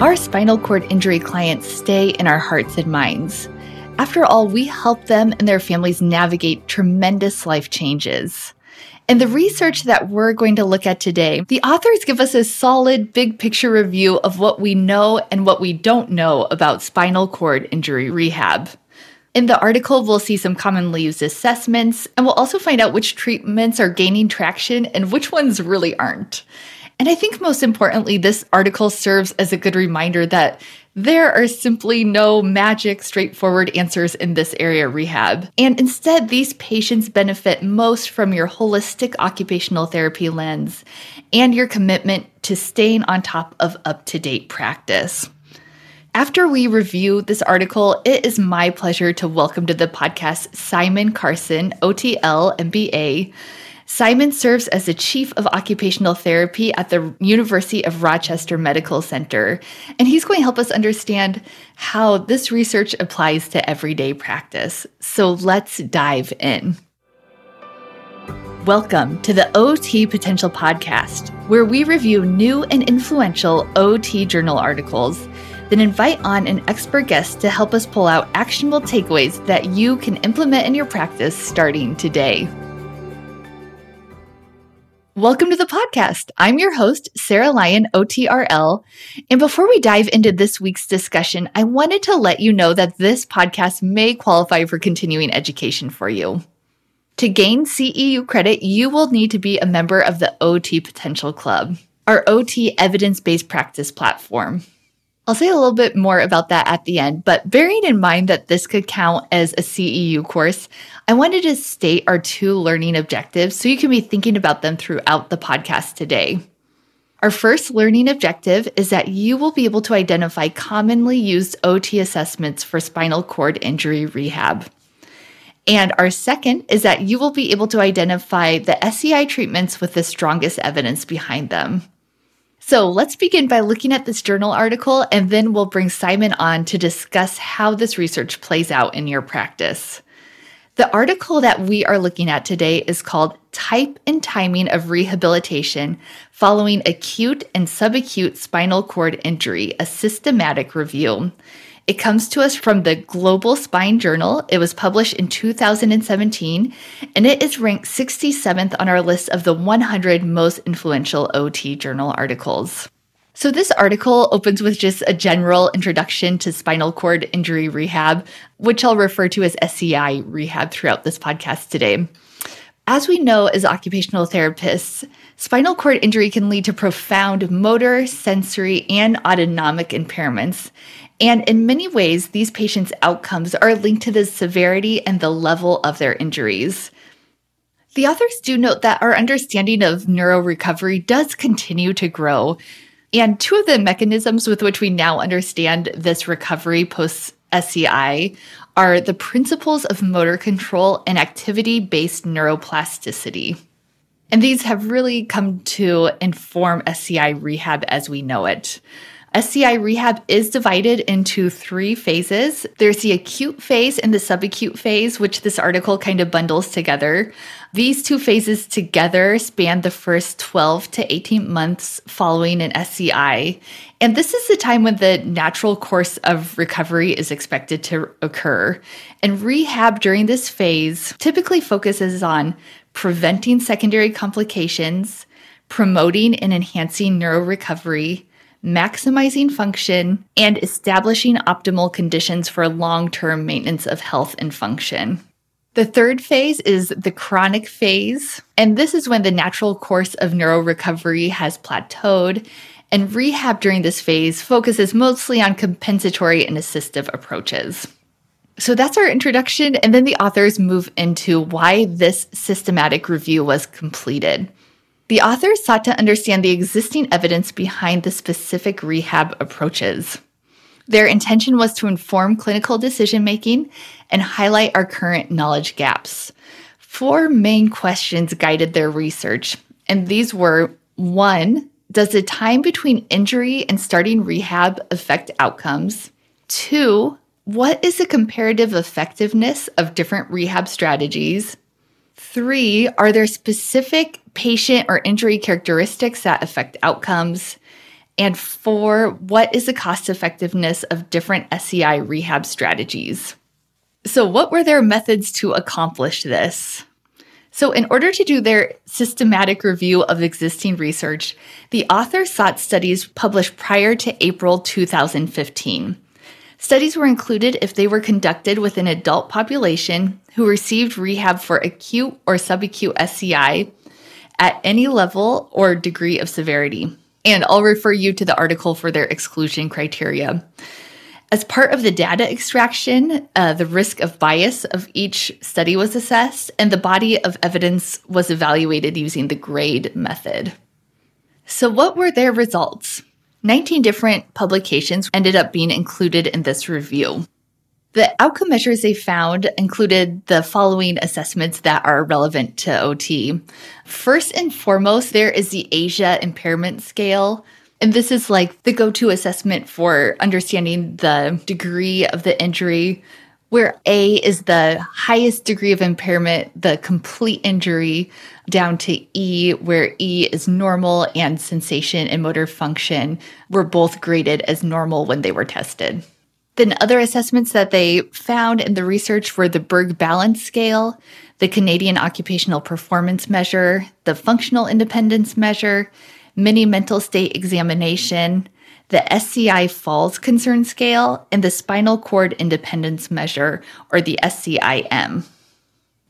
Our spinal cord injury clients stay in our hearts and minds. After all, we help them and their families navigate tremendous life changes. In the research that we're going to look at today, the authors give us a solid big picture review of what we know and what we don't know about spinal cord injury rehab. In the article, we'll see some commonly used assessments, and we'll also find out which treatments are gaining traction and which ones really aren't. And I think most importantly, this article serves as a good reminder that there are simply no magic, straightforward answers in this area rehab. And instead, these patients benefit most from your holistic occupational therapy lens and your commitment to staying on top of up to date practice. After we review this article, it is my pleasure to welcome to the podcast Simon Carson, OTL, MBA. Simon serves as the Chief of Occupational Therapy at the University of Rochester Medical Center, and he's going to help us understand how this research applies to everyday practice. So let's dive in. Welcome to the OT Potential Podcast, where we review new and influential OT journal articles, then invite on an expert guest to help us pull out actionable takeaways that you can implement in your practice starting today. Welcome to the podcast. I'm your host, Sarah Lyon, OTRL. And before we dive into this week's discussion, I wanted to let you know that this podcast may qualify for continuing education for you. To gain CEU credit, you will need to be a member of the OT Potential Club, our OT evidence based practice platform. I'll say a little bit more about that at the end, but bearing in mind that this could count as a CEU course, I wanted to state our two learning objectives so you can be thinking about them throughout the podcast today. Our first learning objective is that you will be able to identify commonly used OT assessments for spinal cord injury rehab. And our second is that you will be able to identify the SCI treatments with the strongest evidence behind them. So let's begin by looking at this journal article, and then we'll bring Simon on to discuss how this research plays out in your practice. The article that we are looking at today is called Type and Timing of Rehabilitation Following Acute and Subacute Spinal Cord Injury, a Systematic Review. It comes to us from the Global Spine Journal. It was published in 2017, and it is ranked 67th on our list of the 100 most influential OT journal articles. So, this article opens with just a general introduction to spinal cord injury rehab, which I'll refer to as SCI rehab throughout this podcast today. As we know as occupational therapists, spinal cord injury can lead to profound motor, sensory, and autonomic impairments. And in many ways, these patients' outcomes are linked to the severity and the level of their injuries. The authors do note that our understanding of neuro recovery does continue to grow. And two of the mechanisms with which we now understand this recovery post SCI are the principles of motor control and activity based neuroplasticity. And these have really come to inform SCI rehab as we know it. SCI rehab is divided into three phases. There's the acute phase and the subacute phase, which this article kind of bundles together. These two phases together span the first 12 to 18 months following an SCI. And this is the time when the natural course of recovery is expected to occur. And rehab during this phase typically focuses on preventing secondary complications, promoting and enhancing neuro recovery, maximizing function, and establishing optimal conditions for long term maintenance of health and function. The third phase is the chronic phase, and this is when the natural course of neuro recovery has plateaued. And rehab during this phase focuses mostly on compensatory and assistive approaches. So that's our introduction, and then the authors move into why this systematic review was completed. The authors sought to understand the existing evidence behind the specific rehab approaches. Their intention was to inform clinical decision making and highlight our current knowledge gaps. Four main questions guided their research, and these were one, does the time between injury and starting rehab affect outcomes? Two, what is the comparative effectiveness of different rehab strategies? Three, are there specific patient or injury characteristics that affect outcomes? And four, what is the cost effectiveness of different SCI rehab strategies? So, what were their methods to accomplish this? So, in order to do their systematic review of existing research, the authors sought studies published prior to April 2015. Studies were included if they were conducted with an adult population who received rehab for acute or subacute SCI at any level or degree of severity. And I'll refer you to the article for their exclusion criteria. As part of the data extraction, uh, the risk of bias of each study was assessed, and the body of evidence was evaluated using the GRADE method. So, what were their results? 19 different publications ended up being included in this review. The outcome measures they found included the following assessments that are relevant to OT. First and foremost, there is the ASIA impairment scale. And this is like the go to assessment for understanding the degree of the injury, where A is the highest degree of impairment, the complete injury, down to E, where E is normal and sensation and motor function were both graded as normal when they were tested. Then, other assessments that they found in the research were the Berg Balance Scale, the Canadian Occupational Performance Measure, the Functional Independence Measure, Mini Mental State Examination, the SCI Falls Concern Scale, and the Spinal Cord Independence Measure, or the SCIM.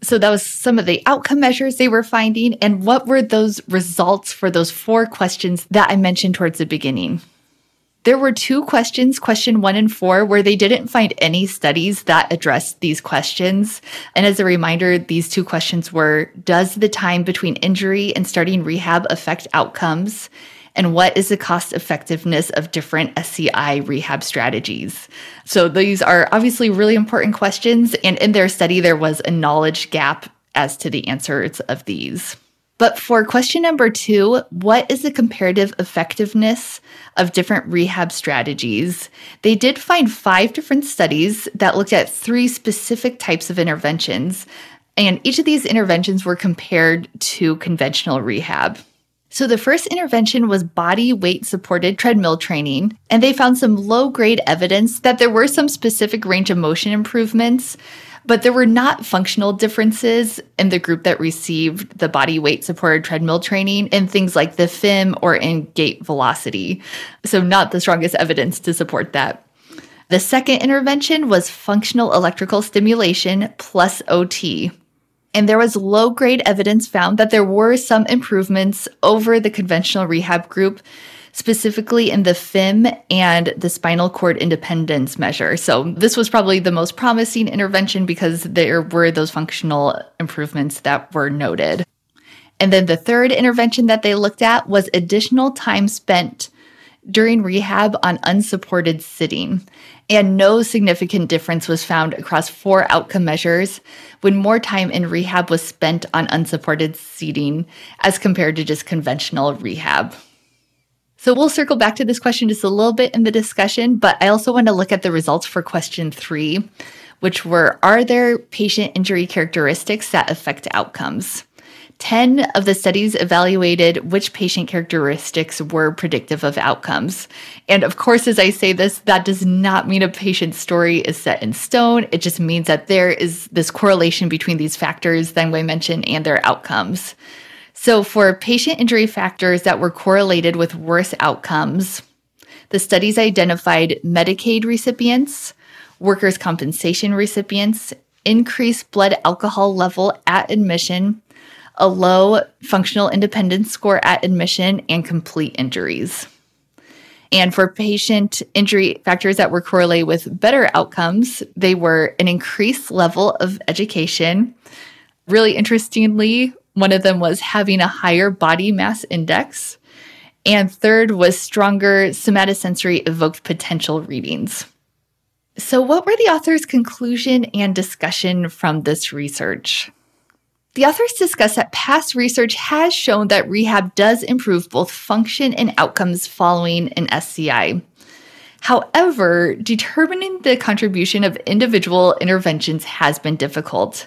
So that was some of the outcome measures they were finding. And what were those results for those four questions that I mentioned towards the beginning? There were two questions, question one and four, where they didn't find any studies that addressed these questions. And as a reminder, these two questions were Does the time between injury and starting rehab affect outcomes? And what is the cost effectiveness of different SCI rehab strategies? So, these are obviously really important questions. And in their study, there was a knowledge gap as to the answers of these. But for question number two, what is the comparative effectiveness of different rehab strategies? They did find five different studies that looked at three specific types of interventions, and each of these interventions were compared to conventional rehab. So the first intervention was body weight supported treadmill training, and they found some low grade evidence that there were some specific range of motion improvements but there were not functional differences in the group that received the body weight supported treadmill training in things like the FIM or in gait velocity. So, not the strongest evidence to support that. The second intervention was functional electrical stimulation plus OT. And there was low grade evidence found that there were some improvements over the conventional rehab group specifically in the FIM and the spinal cord independence measure. So, this was probably the most promising intervention because there were those functional improvements that were noted. And then the third intervention that they looked at was additional time spent during rehab on unsupported sitting. And no significant difference was found across four outcome measures when more time in rehab was spent on unsupported seating as compared to just conventional rehab. So we'll circle back to this question just a little bit in the discussion, but I also want to look at the results for question three, which were Are there patient injury characteristics that affect outcomes? 10 of the studies evaluated which patient characteristics were predictive of outcomes. And of course, as I say this, that does not mean a patient's story is set in stone. It just means that there is this correlation between these factors that I mentioned and their outcomes. So, for patient injury factors that were correlated with worse outcomes, the studies identified Medicaid recipients, workers' compensation recipients, increased blood alcohol level at admission, a low functional independence score at admission, and complete injuries. And for patient injury factors that were correlated with better outcomes, they were an increased level of education. Really interestingly, one of them was having a higher body mass index. And third was stronger somatosensory evoked potential readings. So, what were the author's conclusion and discussion from this research? The authors discuss that past research has shown that rehab does improve both function and outcomes following an SCI. However, determining the contribution of individual interventions has been difficult.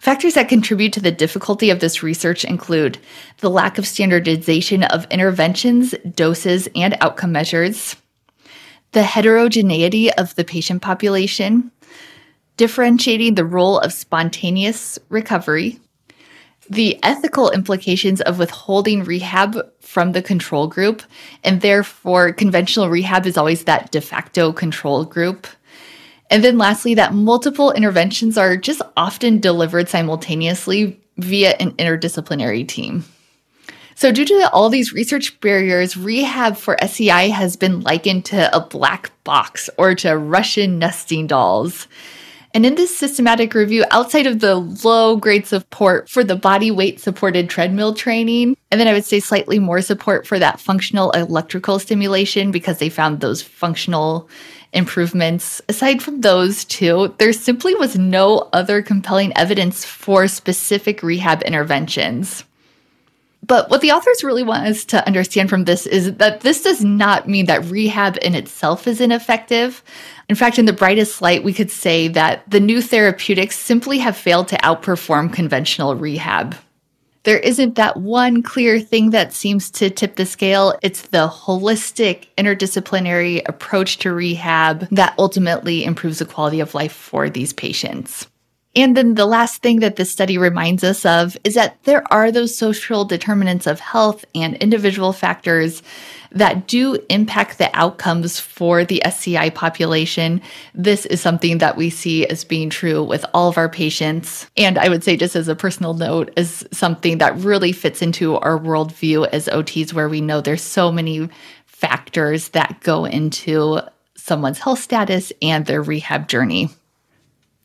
Factors that contribute to the difficulty of this research include the lack of standardization of interventions, doses, and outcome measures, the heterogeneity of the patient population, differentiating the role of spontaneous recovery, the ethical implications of withholding rehab from the control group, and therefore conventional rehab is always that de facto control group. And then lastly, that multiple interventions are just often delivered simultaneously via an interdisciplinary team. So, due to all these research barriers, rehab for SCI has been likened to a black box or to Russian nesting dolls. And in this systematic review, outside of the low grade support for the body weight supported treadmill training, and then I would say slightly more support for that functional electrical stimulation because they found those functional improvements. Aside from those two, there simply was no other compelling evidence for specific rehab interventions. But what the authors really want us to understand from this is that this does not mean that rehab in itself is ineffective. In fact, in the brightest light, we could say that the new therapeutics simply have failed to outperform conventional rehab. There isn't that one clear thing that seems to tip the scale. It's the holistic, interdisciplinary approach to rehab that ultimately improves the quality of life for these patients. And then the last thing that this study reminds us of is that there are those social determinants of health and individual factors that do impact the outcomes for the SCI population. This is something that we see as being true with all of our patients. And I would say, just as a personal note, is something that really fits into our worldview as OTs, where we know there's so many factors that go into someone's health status and their rehab journey.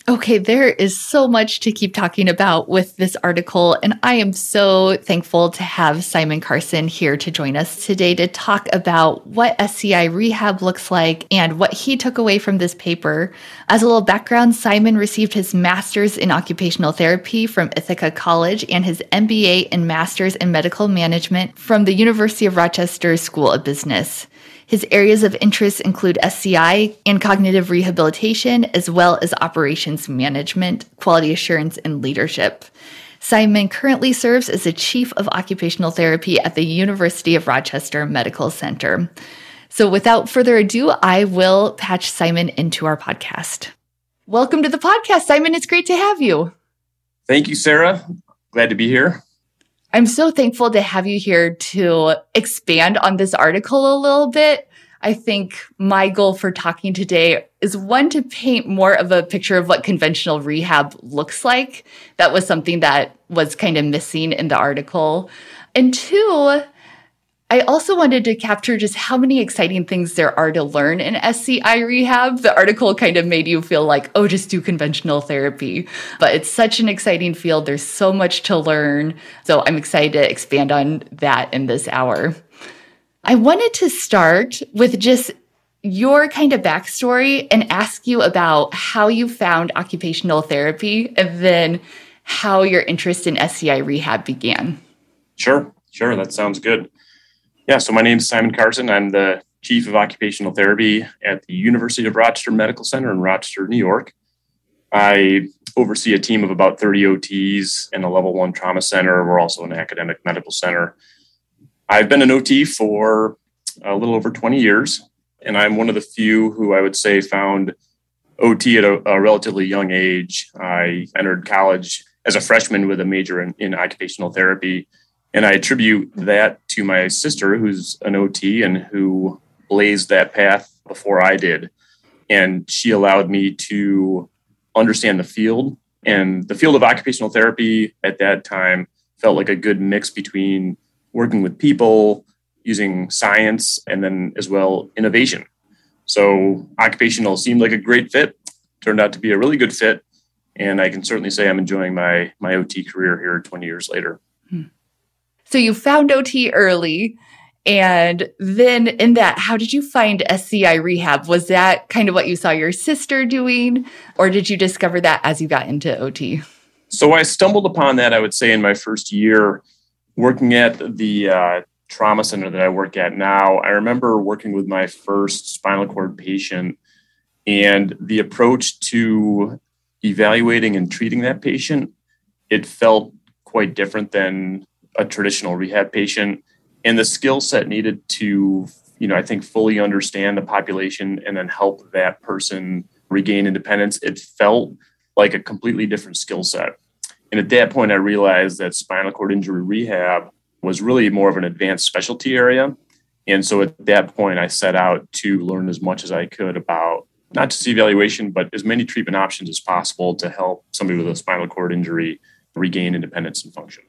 Okay, there is so much to keep talking about with this article, and I am so thankful to have Simon Carson here to join us today to talk about what SCI rehab looks like and what he took away from this paper. As a little background, Simon received his master's in occupational therapy from Ithaca College and his MBA and master's in medical management from the University of Rochester School of Business. His areas of interest include SCI and cognitive rehabilitation, as well as operations management, quality assurance, and leadership. Simon currently serves as the Chief of Occupational Therapy at the University of Rochester Medical Center. So, without further ado, I will patch Simon into our podcast. Welcome to the podcast, Simon. It's great to have you. Thank you, Sarah. Glad to be here. I'm so thankful to have you here to expand on this article a little bit. I think my goal for talking today is one to paint more of a picture of what conventional rehab looks like. That was something that was kind of missing in the article. And two, I also wanted to capture just how many exciting things there are to learn in SCI rehab. The article kind of made you feel like, oh, just do conventional therapy. But it's such an exciting field. There's so much to learn. So I'm excited to expand on that in this hour. I wanted to start with just your kind of backstory and ask you about how you found occupational therapy and then how your interest in SCI rehab began. Sure, sure. That sounds good. Yeah, so my name is Simon Carson. I'm the Chief of Occupational Therapy at the University of Rochester Medical Center in Rochester, New York. I oversee a team of about 30 OTs in a level one trauma center. We're also an academic medical center. I've been an OT for a little over 20 years, and I'm one of the few who I would say found OT at a, a relatively young age. I entered college as a freshman with a major in, in occupational therapy and I attribute that to my sister, who's an OT and who blazed that path before I did. And she allowed me to understand the field. And the field of occupational therapy at that time felt like a good mix between working with people, using science, and then as well innovation. So occupational seemed like a great fit, turned out to be a really good fit. And I can certainly say I'm enjoying my my OT career here 20 years later. So you found OT early. And then in that, how did you find SCI rehab? Was that kind of what you saw your sister doing? Or did you discover that as you got into OT? So I stumbled upon that, I would say, in my first year working at the uh, trauma center that I work at now. I remember working with my first spinal cord patient and the approach to evaluating and treating that patient it felt quite different than a traditional rehab patient. And the skill set needed to, you know, I think fully understand the population and then help that person regain independence, it felt like a completely different skill set. And at that point, I realized that spinal cord injury rehab was really more of an advanced specialty area. And so at that point, I set out to learn as much as I could about not just evaluation, but as many treatment options as possible to help somebody with a spinal cord injury regain independence and function.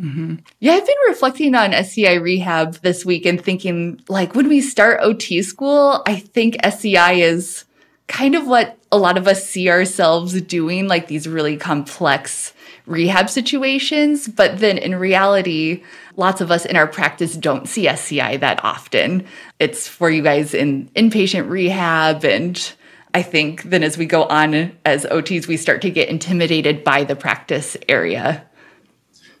Mm-hmm. Yeah, I've been reflecting on SCI rehab this week and thinking, like, when we start OT school, I think SCI is kind of what a lot of us see ourselves doing, like these really complex rehab situations. But then in reality, lots of us in our practice don't see SCI that often. It's for you guys in inpatient rehab. And I think then as we go on as OTs, we start to get intimidated by the practice area.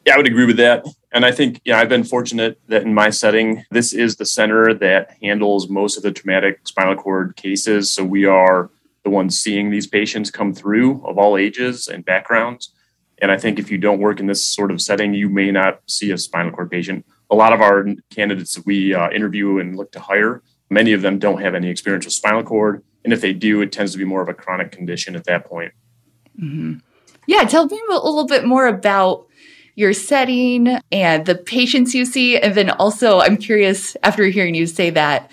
Yeah, I would agree with that. And I think, yeah, I've been fortunate that in my setting, this is the center that handles most of the traumatic spinal cord cases. So we are the ones seeing these patients come through of all ages and backgrounds. And I think if you don't work in this sort of setting, you may not see a spinal cord patient. A lot of our candidates that we uh, interview and look to hire, many of them don't have any experience with spinal cord. And if they do, it tends to be more of a chronic condition at that point. Mm-hmm. Yeah, tell me a little bit more about your setting and the patients you see. And then also, I'm curious after hearing you say that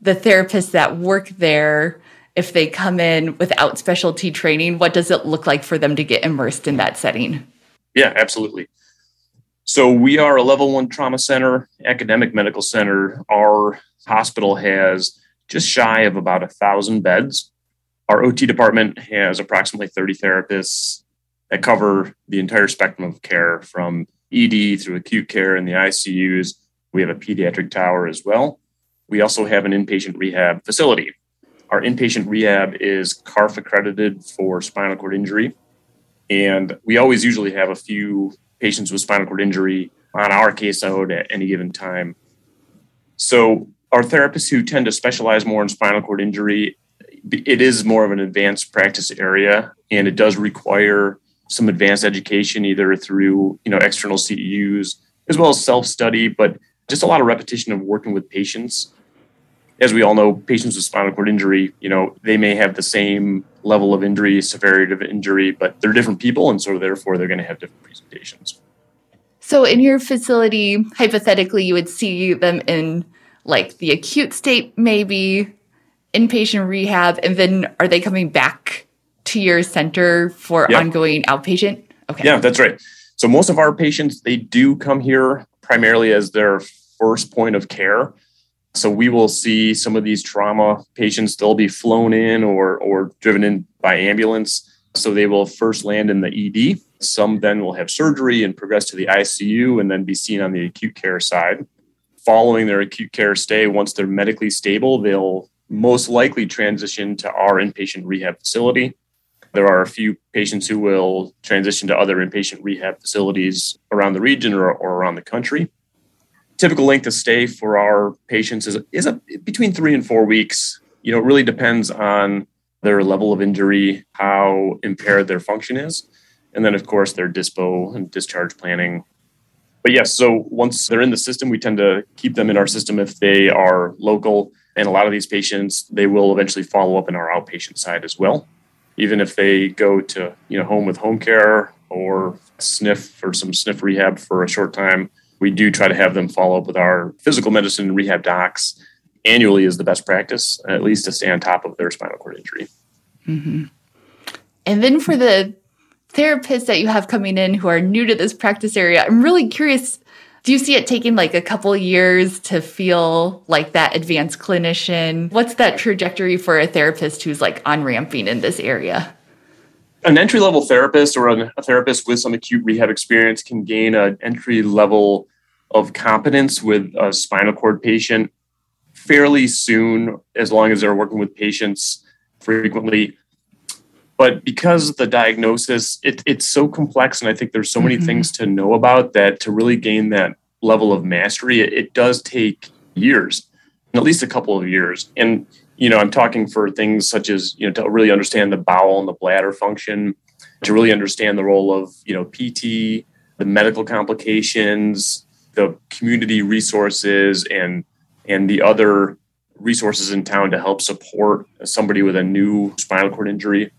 the therapists that work there, if they come in without specialty training, what does it look like for them to get immersed in that setting? Yeah, absolutely. So, we are a level one trauma center, academic medical center. Our hospital has just shy of about a thousand beds. Our OT department has approximately 30 therapists that cover the entire spectrum of care from ED through acute care in the ICUs. We have a pediatric tower as well. We also have an inpatient rehab facility. Our inpatient rehab is CARF accredited for spinal cord injury. And we always usually have a few patients with spinal cord injury on our caseload at any given time. So, our therapists who tend to specialize more in spinal cord injury, it is more of an advanced practice area and it does require some advanced education either through you know external CEUs as well as self study, but just a lot of repetition of working with patients. As we all know, patients with spinal cord injury, you know, they may have the same level of injury, severity of injury, but they're different people, and so therefore they're going to have different presentations. So, in your facility, hypothetically, you would see them in like the acute state, maybe inpatient rehab, and then are they coming back to your center for yeah. ongoing outpatient? Okay. Yeah, that's right. So most of our patients, they do come here primarily as their first point of care. So we will see some of these trauma patients, they'll be flown in or, or driven in by ambulance. So they will first land in the ED. Some then will have surgery and progress to the ICU and then be seen on the acute care side. Following their acute care stay, once they're medically stable, they'll most likely transition to our inpatient rehab facility. There are a few patients who will transition to other inpatient rehab facilities around the region or, or around the country. Typical length of stay for our patients is, is a, between three and four weeks. You know, it really depends on their level of injury, how impaired their function is, and then, of course, their dispo and discharge planning. But yes, so once they're in the system, we tend to keep them in our system if they are local. And a lot of these patients, they will eventually follow up in our outpatient side as well even if they go to you know home with home care or sniff for some sniff rehab for a short time we do try to have them follow up with our physical medicine and rehab docs annually is the best practice at least to stay on top of their spinal cord injury mm-hmm. and then for the therapists that you have coming in who are new to this practice area i'm really curious do you see it taking like a couple years to feel like that advanced clinician? What's that trajectory for a therapist who's like on ramping in this area? An entry level therapist or a therapist with some acute rehab experience can gain an entry level of competence with a spinal cord patient fairly soon, as long as they're working with patients frequently. But because the diagnosis, it, it's so complex, and I think there's so many mm-hmm. things to know about that to really gain that level of mastery, it, it does take years, at least a couple of years. And you know, I'm talking for things such as you know to really understand the bowel and the bladder function, to really understand the role of, you know, PT, the medical complications, the community resources and and the other resources in town to help support somebody with a new spinal cord injury.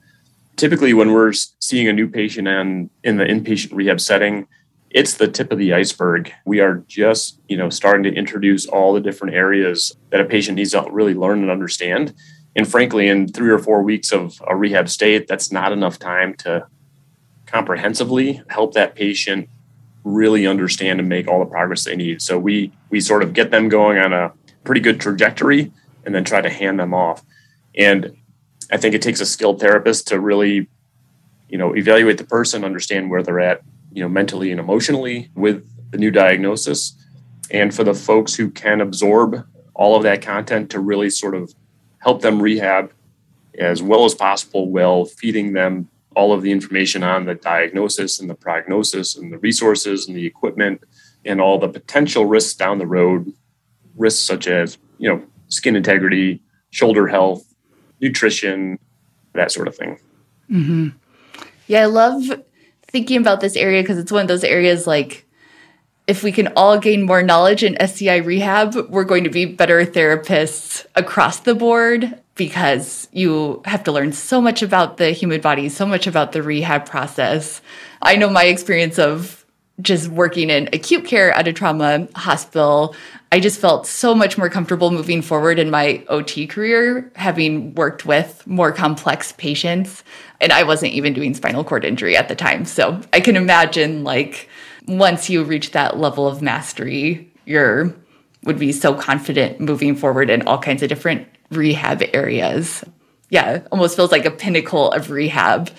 Typically when we're seeing a new patient and in the inpatient rehab setting, it's the tip of the iceberg. We are just, you know, starting to introduce all the different areas that a patient needs to really learn and understand. And frankly, in three or four weeks of a rehab state, that's not enough time to comprehensively help that patient really understand and make all the progress they need. So we we sort of get them going on a pretty good trajectory and then try to hand them off. And I think it takes a skilled therapist to really, you know, evaluate the person, understand where they're at, you know, mentally and emotionally with the new diagnosis. And for the folks who can absorb all of that content to really sort of help them rehab as well as possible while feeding them all of the information on the diagnosis and the prognosis and the resources and the equipment and all the potential risks down the road risks such as you know skin integrity shoulder health nutrition that sort of thing mm-hmm. yeah i love thinking about this area because it's one of those areas like if we can all gain more knowledge in SCI rehab, we're going to be better therapists across the board because you have to learn so much about the human body, so much about the rehab process. I know my experience of just working in acute care at a trauma hospital. I just felt so much more comfortable moving forward in my OT career, having worked with more complex patients. And I wasn't even doing spinal cord injury at the time. So I can imagine, like, once you reach that level of mastery, you're would be so confident moving forward in all kinds of different rehab areas. Yeah, almost feels like a pinnacle of rehab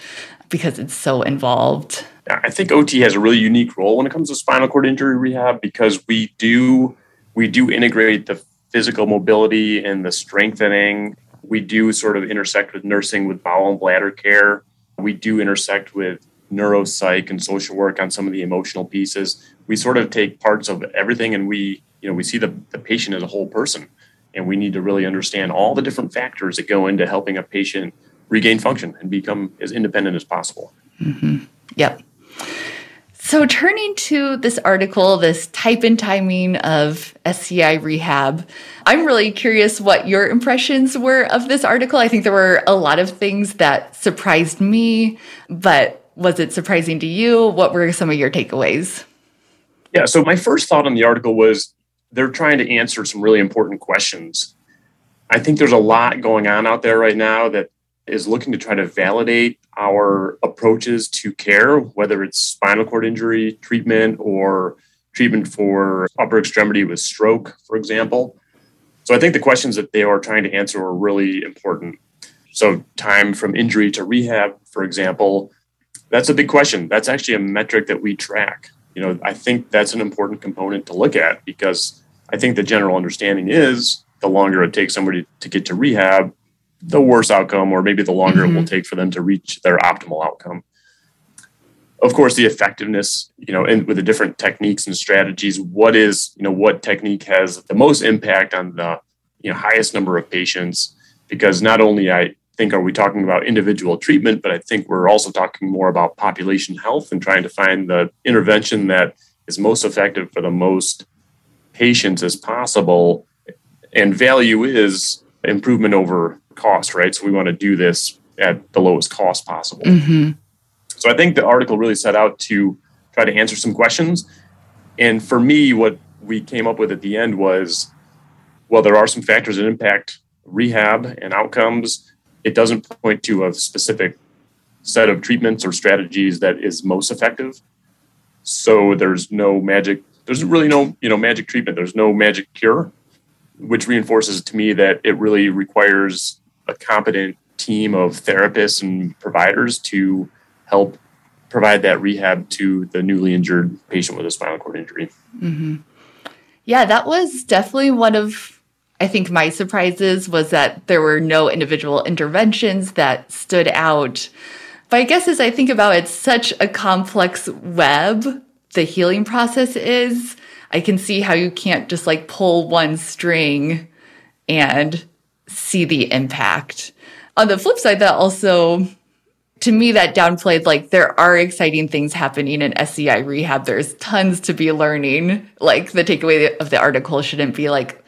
because it's so involved. I think OT has a really unique role when it comes to spinal cord injury rehab because we do we do integrate the physical mobility and the strengthening. We do sort of intersect with nursing with bowel and bladder care. We do intersect with neuropsych and social work on some of the emotional pieces. We sort of take parts of everything and we, you know, we see the, the patient as a whole person and we need to really understand all the different factors that go into helping a patient regain function and become as independent as possible. Mm-hmm. Yep. So, turning to this article, this type and timing of SCI rehab, I'm really curious what your impressions were of this article. I think there were a lot of things that surprised me, but was it surprising to you? What were some of your takeaways? Yeah, so my first thought on the article was they're trying to answer some really important questions. I think there's a lot going on out there right now that is looking to try to validate our approaches to care, whether it's spinal cord injury treatment or treatment for upper extremity with stroke, for example. So I think the questions that they are trying to answer are really important. So, time from injury to rehab, for example, that's a big question. That's actually a metric that we track. You know, I think that's an important component to look at because I think the general understanding is the longer it takes somebody to get to rehab, the worse outcome, or maybe the longer mm-hmm. it will mm-hmm. take for them to reach their optimal outcome. Of course, the effectiveness, you know, and with the different techniques and strategies, what is, you know, what technique has the most impact on the, you know, highest number of patients? Because not only I think are we talking about individual treatment, but I think we're also talking more about population health and trying to find the intervention that is most effective for the most patients as possible. And value is improvement over cost, right? So we want to do this at the lowest cost possible. Mm-hmm. So I think the article really set out to try to answer some questions. And for me, what we came up with at the end was well, there are some factors that impact rehab and outcomes. It doesn't point to a specific set of treatments or strategies that is most effective. So there's no magic there's really no you know magic treatment there's no magic cure which reinforces to me that it really requires a competent team of therapists and providers to help provide that rehab to the newly injured patient with a spinal cord injury mm-hmm. yeah that was definitely one of i think my surprises was that there were no individual interventions that stood out but i guess as i think about it, it's such a complex web the healing process is, I can see how you can't just like pull one string and see the impact. On the flip side, that also to me that downplayed like there are exciting things happening in SCI rehab. There's tons to be learning. Like the takeaway of the article shouldn't be like,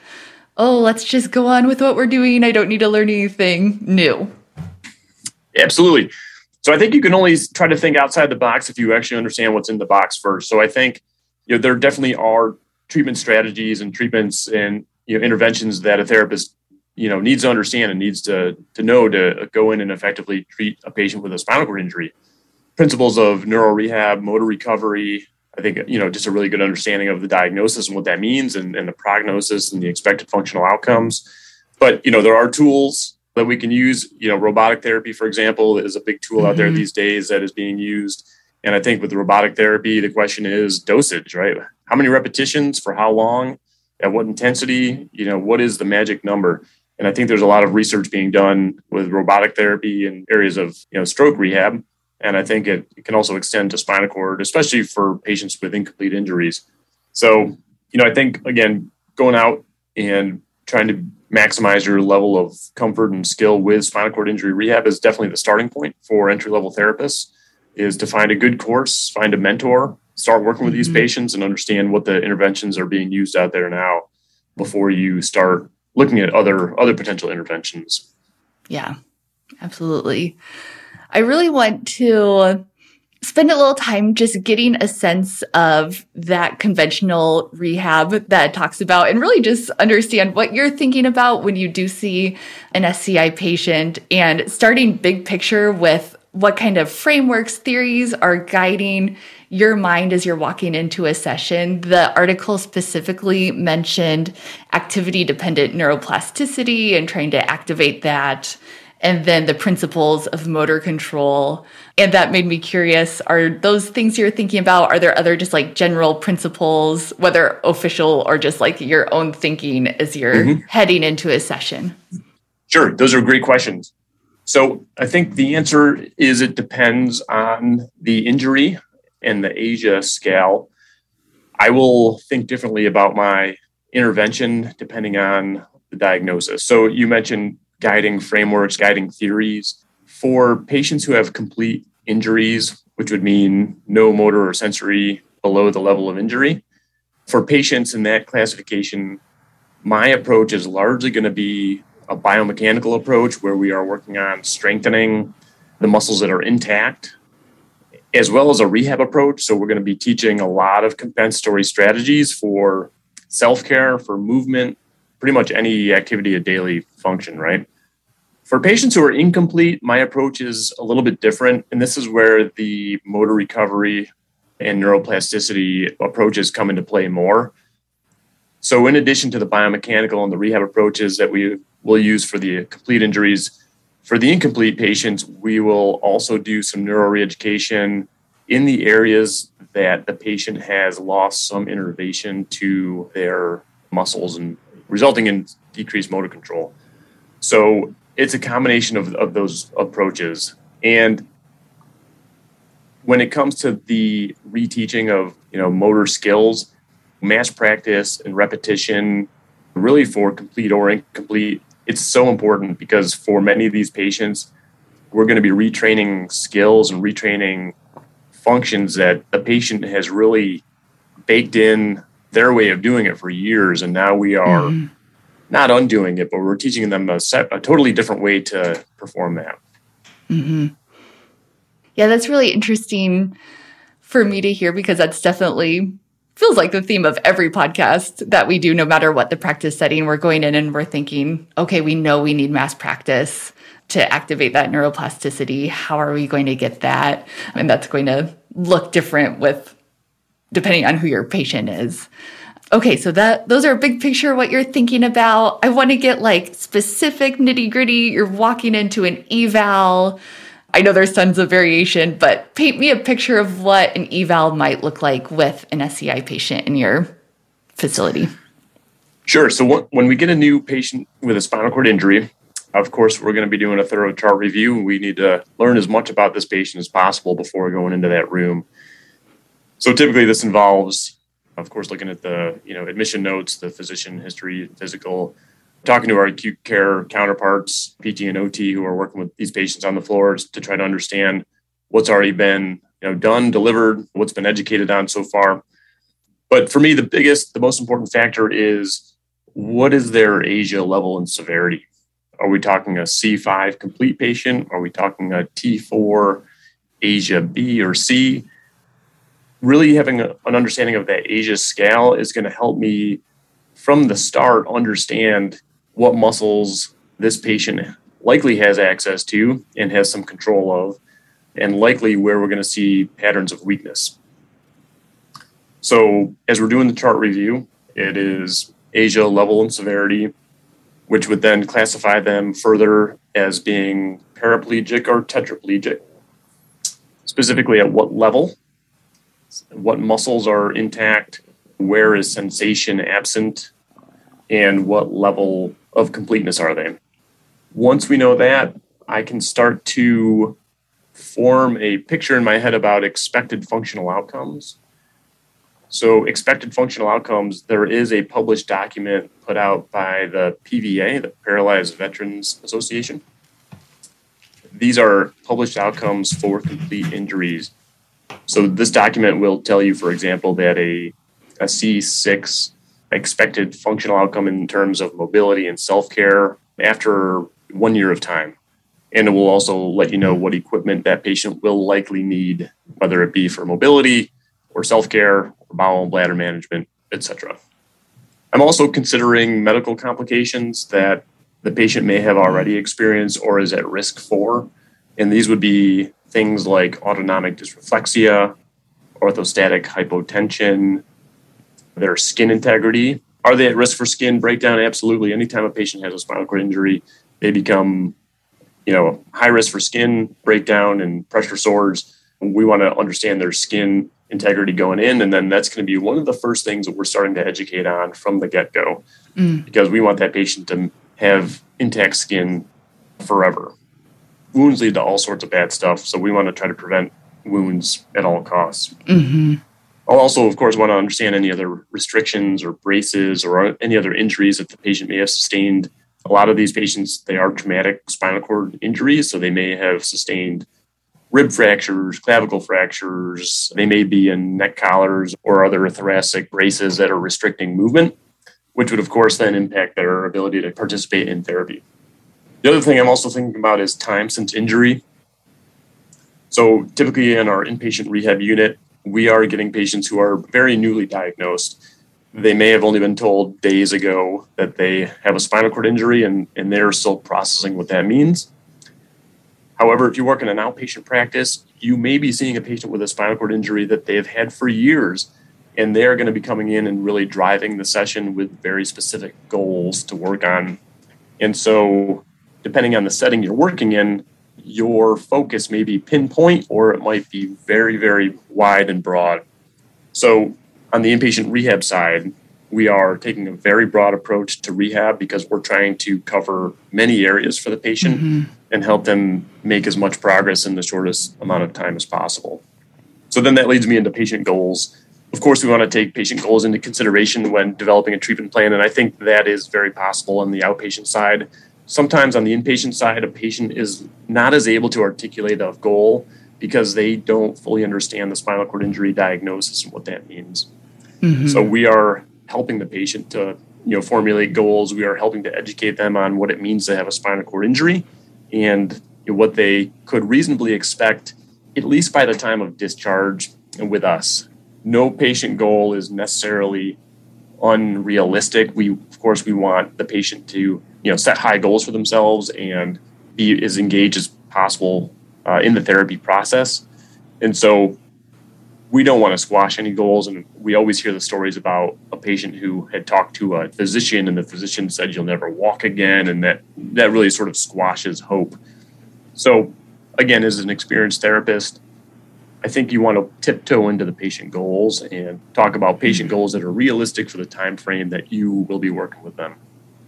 oh, let's just go on with what we're doing. I don't need to learn anything new. Absolutely. So I think you can only try to think outside the box if you actually understand what's in the box first. So I think you know there definitely are treatment strategies and treatments and you know interventions that a therapist you know needs to understand and needs to to know to go in and effectively treat a patient with a spinal cord injury. Principles of neuro rehab motor recovery i think you know just a really good understanding of the diagnosis and what that means and, and the prognosis and the expected functional outcomes. But you know there are tools that we can use. You know robotic therapy for example is a big tool mm-hmm. out there mm-hmm. these days that is being used. And i think with the robotic therapy the question is dosage right? How many repetitions for how long at what intensity? You know what is the magic number and I think there's a lot of research being done with robotic therapy in areas of you know stroke rehab. And I think it, it can also extend to spinal cord, especially for patients with incomplete injuries. So, you know, I think again, going out and trying to maximize your level of comfort and skill with spinal cord injury rehab is definitely the starting point for entry level therapists is to find a good course, find a mentor, start working with these mm-hmm. patients and understand what the interventions are being used out there now before you start looking at other other potential interventions. Yeah, absolutely. I really want to spend a little time just getting a sense of that conventional rehab that talks about and really just understand what you're thinking about when you do see an SCI patient and starting big picture with what kind of frameworks, theories are guiding your mind as you're walking into a session. The article specifically mentioned activity dependent neuroplasticity and trying to activate that. And then the principles of motor control. And that made me curious. Are those things you're thinking about? Are there other just like general principles, whether official or just like your own thinking as you're mm-hmm. heading into a session? Sure. Those are great questions. So I think the answer is it depends on the injury and the ASIA scale, I will think differently about my intervention depending on the diagnosis. So you mentioned guiding frameworks, guiding theories. For patients who have complete injuries, which would mean no motor or sensory below the level of injury, for patients in that classification, my approach is largely going to be a biomechanical approach where we are working on strengthening the muscles that are intact as well as a rehab approach. So we're going to be teaching a lot of compensatory strategies for self care, for movement, pretty much any activity of daily function, right? For patients who are incomplete, my approach is a little bit different. And this is where the motor recovery and neuroplasticity approaches come into play more. So, in addition to the biomechanical and the rehab approaches that we will use for the complete injuries, for the incomplete patients, we will also do some neuro reeducation in the areas that the patient has lost some innervation to their muscles and resulting in decreased motor control. So it's a combination of, of those approaches. And when it comes to the reteaching of you know motor skills, mass practice and repetition, really for complete or incomplete it's so important because for many of these patients, we're going to be retraining skills and retraining functions that the patient has really baked in their way of doing it for years. And now we are mm-hmm. not undoing it, but we're teaching them a, set, a totally different way to perform that. Mm-hmm. Yeah, that's really interesting for me to hear because that's definitely feels like the theme of every podcast that we do, no matter what the practice setting, we're going in and we're thinking, okay, we know we need mass practice to activate that neuroplasticity. How are we going to get that? And that's going to look different with depending on who your patient is. Okay, so that those are big picture what you're thinking about. I want to get like specific nitty gritty. You're walking into an eval I know there's tons of variation, but paint me a picture of what an eval might look like with an SCI patient in your facility. Sure. So when we get a new patient with a spinal cord injury, of course, we're going to be doing a thorough chart review. We need to learn as much about this patient as possible before going into that room. So typically, this involves, of course, looking at the you know admission notes, the physician history, physical, talking to our acute care counterparts, PT and OT, who are working with these patients on the floors to try to understand what's already been you know done, delivered, what's been educated on so far. But for me, the biggest, the most important factor is what is their ASIA level and severity? Are we talking a C5 complete patient? Are we talking a T4 ASIA B or C? Really having a, an understanding of that ASIA scale is going to help me from the start understand what muscles this patient likely has access to and has some control of, and likely where we're going to see patterns of weakness. So, as we're doing the chart review, it is ASIA level and severity, which would then classify them further as being paraplegic or tetraplegic. Specifically, at what level, what muscles are intact, where is sensation absent, and what level of completeness are they. Once we know that, I can start to form a picture in my head about expected functional outcomes. So, expected functional outcomes, there is a published document put out by the PVA, the Paralyzed Veterans Association. These are published outcomes for complete injuries. So, this document will tell you, for example, that a, a C6 expected functional outcome in terms of mobility and self care after one year of time. And it will also let you know what equipment that patient will likely need, whether it be for mobility or self care or bowel and bladder management, etc. I'm also considering medical complications that the patient may have already experienced or is at risk for. And these would be things like autonomic dysreflexia, orthostatic hypotension, their skin integrity. Are they at risk for skin breakdown? Absolutely. Anytime a patient has a spinal cord injury, they become, you know, high risk for skin breakdown and pressure sores. We want to understand their skin integrity going in, and then that's going to be one of the first things that we're starting to educate on from the get go, mm. because we want that patient to have intact skin forever. Wounds lead to all sorts of bad stuff, so we want to try to prevent wounds at all costs. Mm-hmm. I'll also, of course, want to understand any other restrictions or braces or any other injuries that the patient may have sustained. A lot of these patients, they are traumatic spinal cord injuries, so they may have sustained rib fractures, clavicle fractures. They may be in neck collars or other thoracic braces that are restricting movement, which would, of course, then impact their ability to participate in therapy. The other thing I'm also thinking about is time since injury. So, typically in our inpatient rehab unit, we are getting patients who are very newly diagnosed. They may have only been told days ago that they have a spinal cord injury and, and they're still processing what that means. However, if you work in an outpatient practice, you may be seeing a patient with a spinal cord injury that they've had for years, and they're going to be coming in and really driving the session with very specific goals to work on. And so, depending on the setting you're working in, your focus may be pinpoint or it might be very, very wide and broad. So, on the inpatient rehab side, we are taking a very broad approach to rehab because we're trying to cover many areas for the patient mm-hmm. and help them make as much progress in the shortest amount of time as possible. So, then that leads me into patient goals. Of course, we want to take patient goals into consideration when developing a treatment plan, and I think that is very possible on the outpatient side sometimes on the inpatient side, a patient is not as able to articulate a goal because they don't fully understand the spinal cord injury diagnosis and what that means. Mm-hmm. So we are helping the patient to you know formulate goals. We are helping to educate them on what it means to have a spinal cord injury and you know, what they could reasonably expect at least by the time of discharge with us. No patient goal is necessarily unrealistic. We of course we want the patient to you know set high goals for themselves and be as engaged as possible uh, in the therapy process. And so we don't want to squash any goals. And we always hear the stories about a patient who had talked to a physician and the physician said, you'll never walk again. And that, that really sort of squashes hope. So again, as an experienced therapist, I think you want to tiptoe into the patient goals and talk about patient goals that are realistic for the time frame that you will be working with them.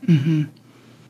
Mm-hmm.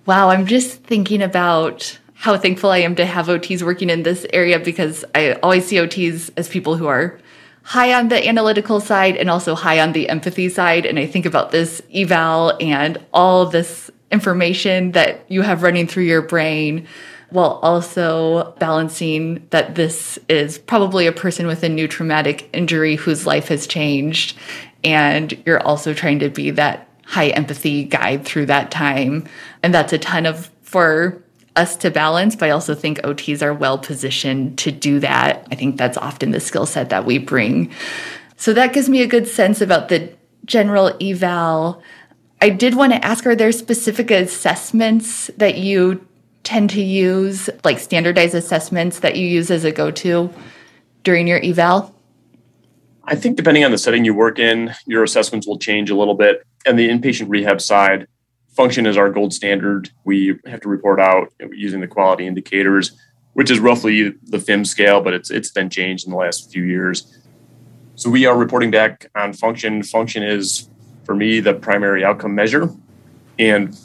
Wow, I'm just thinking about how thankful I am to have OTs working in this area because I always see OTs as people who are high on the analytical side and also high on the empathy side. And I think about this eval and all this information that you have running through your brain while also balancing that this is probably a person with a new traumatic injury whose life has changed. And you're also trying to be that high empathy guide through that time. And that's a ton of for us to balance, but I also think OTs are well positioned to do that. I think that's often the skill set that we bring. So that gives me a good sense about the general eval. I did want to ask are there specific assessments that you tend to use, like standardized assessments that you use as a go to during your eval? I think depending on the setting you work in, your assessments will change a little bit. And the inpatient rehab side, function is our gold standard. We have to report out using the quality indicators, which is roughly the FIM scale, but it's it's been changed in the last few years. So we are reporting back on function. Function is for me the primary outcome measure. And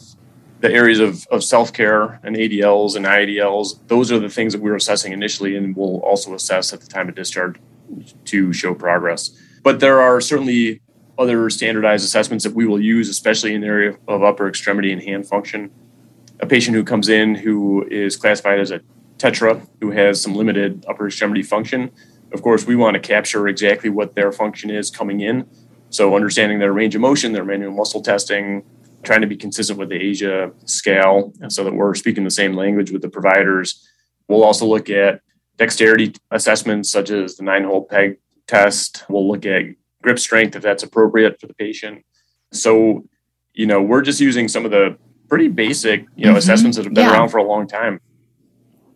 the areas of, of self-care and ADLs and IADLs, those are the things that we are assessing initially and we'll also assess at the time of discharge to show progress. But there are certainly other standardized assessments that we will use, especially in the area of upper extremity and hand function. A patient who comes in who is classified as a tetra, who has some limited upper extremity function, of course, we want to capture exactly what their function is coming in. So, understanding their range of motion, their manual muscle testing, trying to be consistent with the ASIA scale so that we're speaking the same language with the providers. We'll also look at dexterity assessments such as the nine hole peg test. We'll look at grip strength if that's appropriate for the patient. So, you know, we're just using some of the pretty basic, you know, mm-hmm. assessments that have been yeah. around for a long time.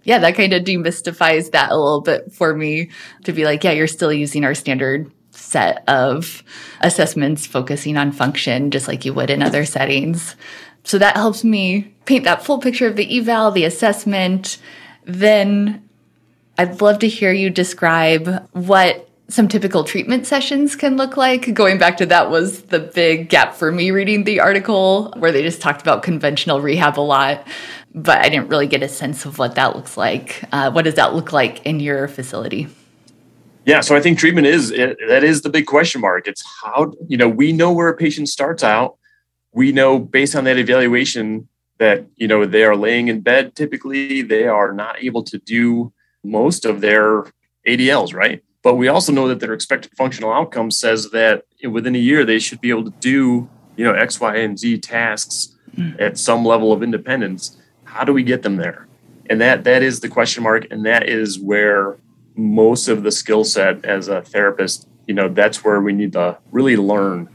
Yeah, that kind of demystifies that a little bit for me to be like, yeah, you're still using our standard set of assessments focusing on function, just like you would in other settings. So that helps me paint that full picture of the eval, the assessment. Then I'd love to hear you describe what some typical treatment sessions can look like. Going back to that was the big gap for me reading the article where they just talked about conventional rehab a lot, but I didn't really get a sense of what that looks like. Uh, what does that look like in your facility? Yeah, so I think treatment is it, that is the big question mark. It's how you know we know where a patient starts out. We know based on that evaluation that you know they are laying in bed. Typically, they are not able to do most of their ADLs, right? But we also know that their expected functional outcome says that within a year they should be able to do you know X, Y, and Z tasks mm. at some level of independence. How do we get them there? And that that is the question mark, and that is where most of the skill set as a therapist, you know, that's where we need to really learn.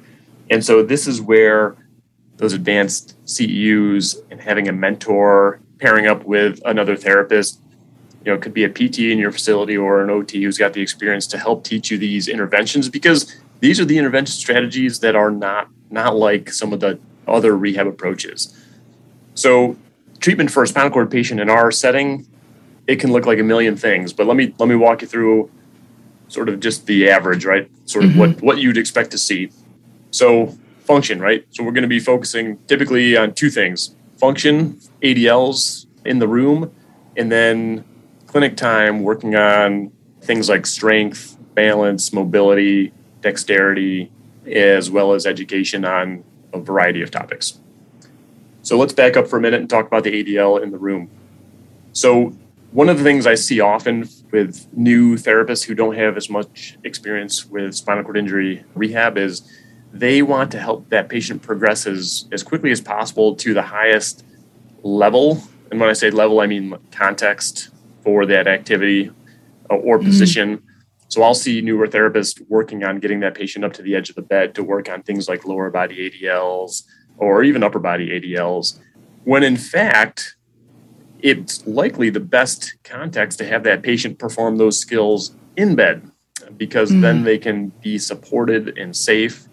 And so this is where those advanced CEUs and having a mentor, pairing up with another therapist, you know, it could be a PT in your facility or an OT who's got the experience to help teach you these interventions because these are the intervention strategies that are not not like some of the other rehab approaches. So treatment for a spinal cord patient in our setting it can look like a million things. But let me let me walk you through sort of just the average, right? Sort of mm-hmm. what what you'd expect to see. So function, right? So we're going to be focusing typically on two things: function, ADLs in the room, and then clinic time working on things like strength, balance, mobility, dexterity, as well as education on a variety of topics. So let's back up for a minute and talk about the ADL in the room. So one of the things I see often with new therapists who don't have as much experience with spinal cord injury rehab is they want to help that patient progress as, as quickly as possible to the highest level. And when I say level, I mean context for that activity uh, or mm-hmm. position. Mm-hmm. So I'll see newer therapists working on getting that patient up to the edge of the bed to work on things like lower body ADLs or even upper body ADLs. When in fact, it's likely the best context to have that patient perform those skills in bed because mm-hmm. then they can be supported and safe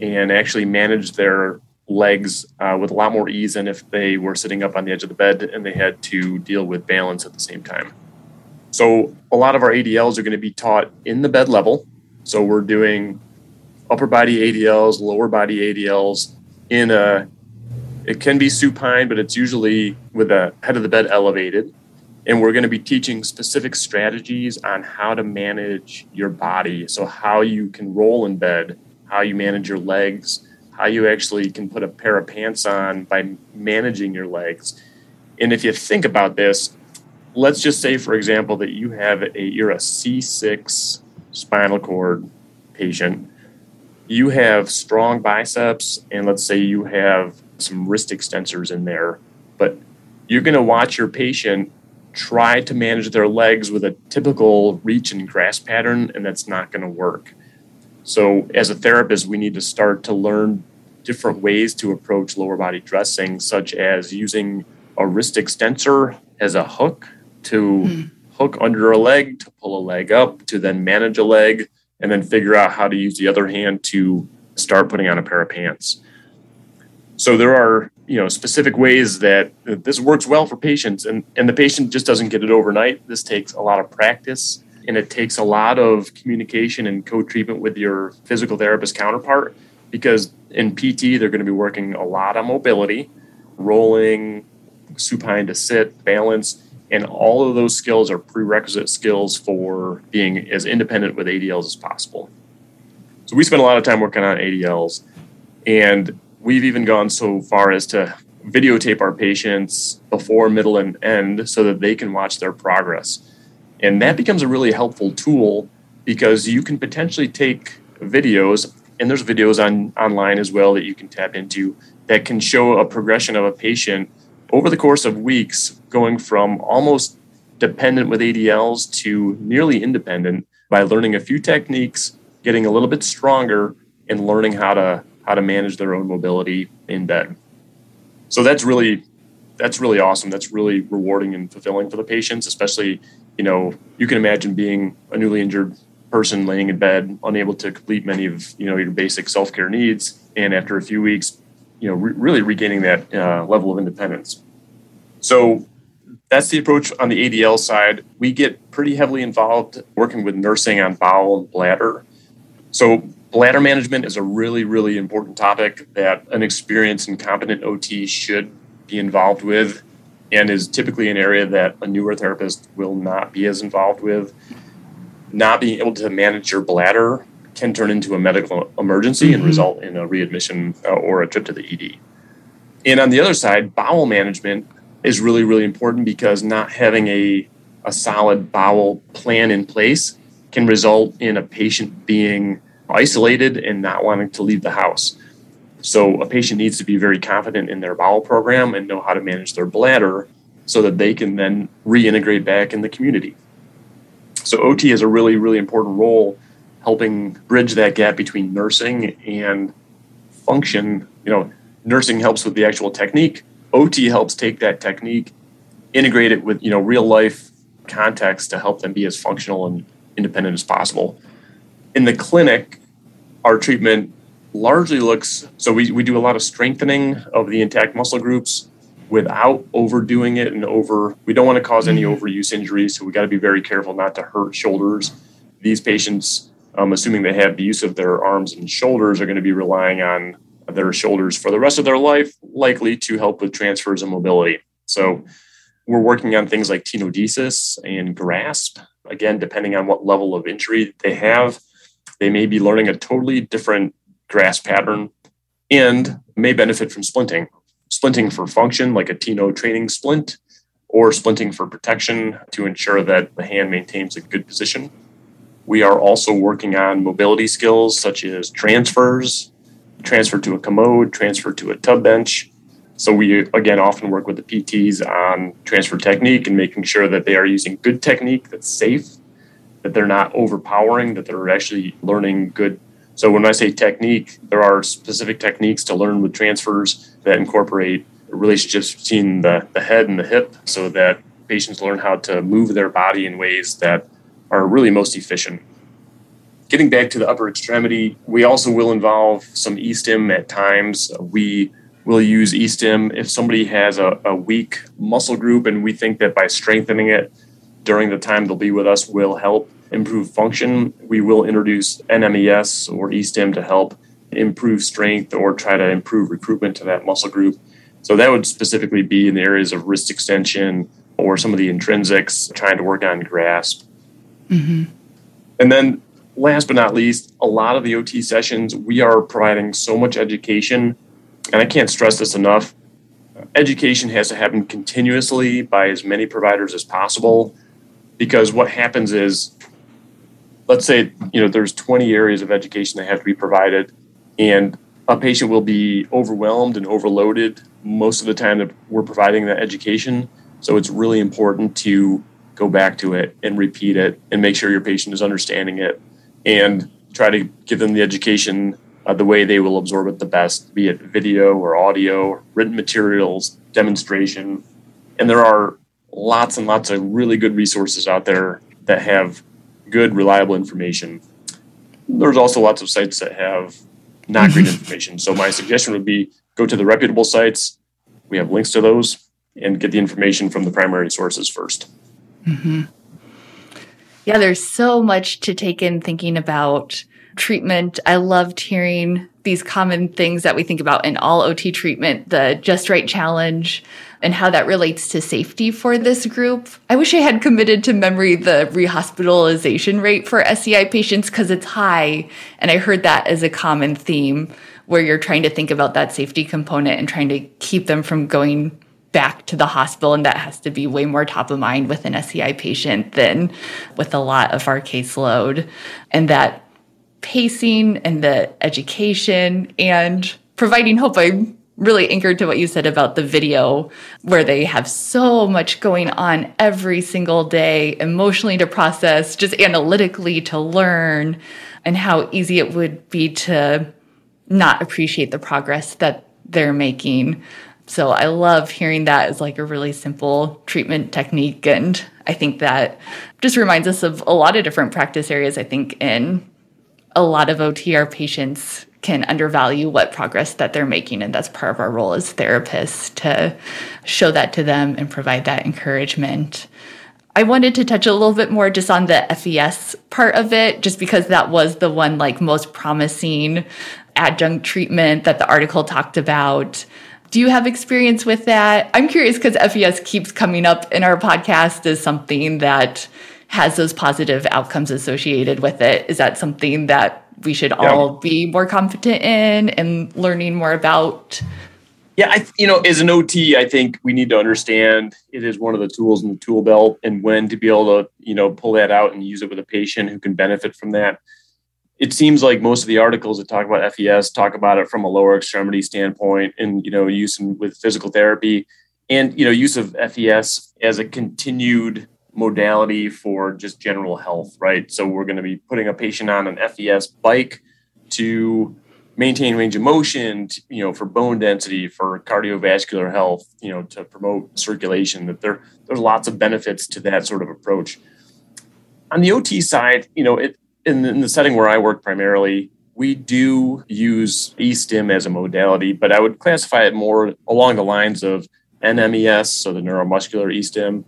and actually manage their legs uh, with a lot more ease than if they were sitting up on the edge of the bed and they had to deal with balance at the same time. So, a lot of our ADLs are going to be taught in the bed level. So, we're doing upper body ADLs, lower body ADLs in a it can be supine, but it's usually with the head of the bed elevated. And we're going to be teaching specific strategies on how to manage your body. So, how you can roll in bed, how you manage your legs, how you actually can put a pair of pants on by managing your legs. And if you think about this, let's just say, for example, that you have a you're a C6 spinal cord patient. You have strong biceps, and let's say you have some wrist extensors in there, but you're going to watch your patient try to manage their legs with a typical reach and grasp pattern, and that's not going to work. So, as a therapist, we need to start to learn different ways to approach lower body dressing, such as using a wrist extensor as a hook to mm. hook under a leg, to pull a leg up, to then manage a leg, and then figure out how to use the other hand to start putting on a pair of pants. So there are you know specific ways that this works well for patients, and and the patient just doesn't get it overnight. This takes a lot of practice, and it takes a lot of communication and co-treatment with your physical therapist counterpart because in PT they're going to be working a lot on mobility, rolling, supine to sit, balance, and all of those skills are prerequisite skills for being as independent with ADLs as possible. So we spend a lot of time working on ADLs, and we've even gone so far as to videotape our patients before, middle, and end so that they can watch their progress. And that becomes a really helpful tool because you can potentially take videos, and there's videos on online as well that you can tap into that can show a progression of a patient over the course of weeks, going from almost dependent with ADLs to nearly independent by learning a few techniques, getting a little bit stronger, and learning how to how to manage their own mobility in bed. So that's really that's really awesome. That's really rewarding and fulfilling for the patients, especially, you know, you can imagine being a newly injured person laying in bed, unable to complete many of, you know, your basic self-care needs. And after a few weeks, you know, re- really regaining that uh, level of independence. So that's the approach on the ADL side. We get pretty heavily involved working with nursing on bowel and bladder. So bladder management is a really, really important topic that an experienced and competent OT should be involved with and is typically an area that a newer therapist will not be as involved with. Not being able to manage your bladder can turn into a medical emergency mm-hmm. and result in a readmission uh, or a trip to the ED. And on the other side, bowel management is really, really important because not having a, a solid bowel plan in place can result in a patient being isolated and not wanting to leave the house. So a patient needs to be very confident in their bowel program and know how to manage their bladder so that they can then reintegrate back in the community. So OT has a really, really important role helping bridge that gap between nursing and function. You know, nursing helps with the actual technique. OT helps take that technique, integrate it with, you know, real life context to help them be as functional and independent as possible. In the clinic, our treatment largely looks so we, we do a lot of strengthening of the intact muscle groups without overdoing it and over we don't want to cause any mm-hmm. overuse injuries so we got to be very careful not to hurt shoulders. These patients um, assuming they have the use of their arms and shoulders are going to be relying on their shoulders for the rest of their life likely to help with transfers and mobility. So we're working on things like tenodesis and grasp again depending on what level of injury they have they may be learning a totally different grasp pattern and may benefit from splinting. Splinting for function, like a Tino training splint, or splinting for protection to ensure that the hand maintains a good position. We are also working on mobility skills such as transfers, transfer to a commode, transfer to a tub bench. So we again often work with the PTs on transfer technique and making sure that they are using good technique that's safe that they're not overpowering, that they're actually learning good. So when I say technique, there are specific techniques to learn with transfers that incorporate relationships between the, the head and the hip so that patients learn how to move their body in ways that are really most efficient. Getting back to the upper extremity, we also will involve some e-stim at times. We will use e-stim if somebody has a, a weak muscle group and we think that by strengthening it, during the time they'll be with us will help improve function. We will introduce NMES or eStim to help improve strength or try to improve recruitment to that muscle group. So that would specifically be in the areas of wrist extension or some of the intrinsics, trying to work on grasp. Mm-hmm. And then last but not least, a lot of the OT sessions, we are providing so much education, and I can't stress this enough. Education has to happen continuously by as many providers as possible because what happens is let's say you know there's 20 areas of education that have to be provided and a patient will be overwhelmed and overloaded most of the time that we're providing that education. So it's really important to go back to it and repeat it and make sure your patient is understanding it and try to give them the education uh, the way they will absorb it the best be it video or audio written materials demonstration. And there are lots and lots of really good resources out there that have good, reliable information. There's also lots of sites that have not great information. So my suggestion would be go to the reputable sites. We have links to those and get the information from the primary sources 1st mm-hmm. Yeah, there's so much to take in thinking about treatment. I loved hearing these common things that we think about in all OT treatment, the just right challenge, and how that relates to safety for this group. I wish I had committed to memory the rehospitalization rate for SCI patients because it's high. And I heard that as a common theme where you're trying to think about that safety component and trying to keep them from going back to the hospital. And that has to be way more top of mind with an SCI patient than with a lot of our caseload. And that pacing and the education and providing hope. I'm really anchored to what you said about the video, where they have so much going on every single day, emotionally to process, just analytically to learn, and how easy it would be to not appreciate the progress that they're making. So I love hearing that as like a really simple treatment technique. And I think that just reminds us of a lot of different practice areas, I think, in a lot of OTR patients can undervalue what progress that they're making. And that's part of our role as therapists to show that to them and provide that encouragement. I wanted to touch a little bit more just on the FES part of it, just because that was the one like most promising adjunct treatment that the article talked about. Do you have experience with that? I'm curious because FES keeps coming up in our podcast as something that has those positive outcomes associated with it. Is that something that we should yeah. all be more confident in and learning more about? Yeah, I, you know, as an OT, I think we need to understand it is one of the tools in the tool belt, and when to be able to, you know, pull that out and use it with a patient who can benefit from that. It seems like most of the articles that talk about FES talk about it from a lower extremity standpoint, and you know, use in, with physical therapy, and you know, use of FES as a continued modality for just general health, right? So we're going to be putting a patient on an FES bike to maintain range of motion, to, you know, for bone density, for cardiovascular health, you know, to promote circulation. That there there's lots of benefits to that sort of approach. On the OT side, you know, it in, in the setting where I work primarily, we do use eSTIM as a modality, but I would classify it more along the lines of NMES, so the neuromuscular eSTIM,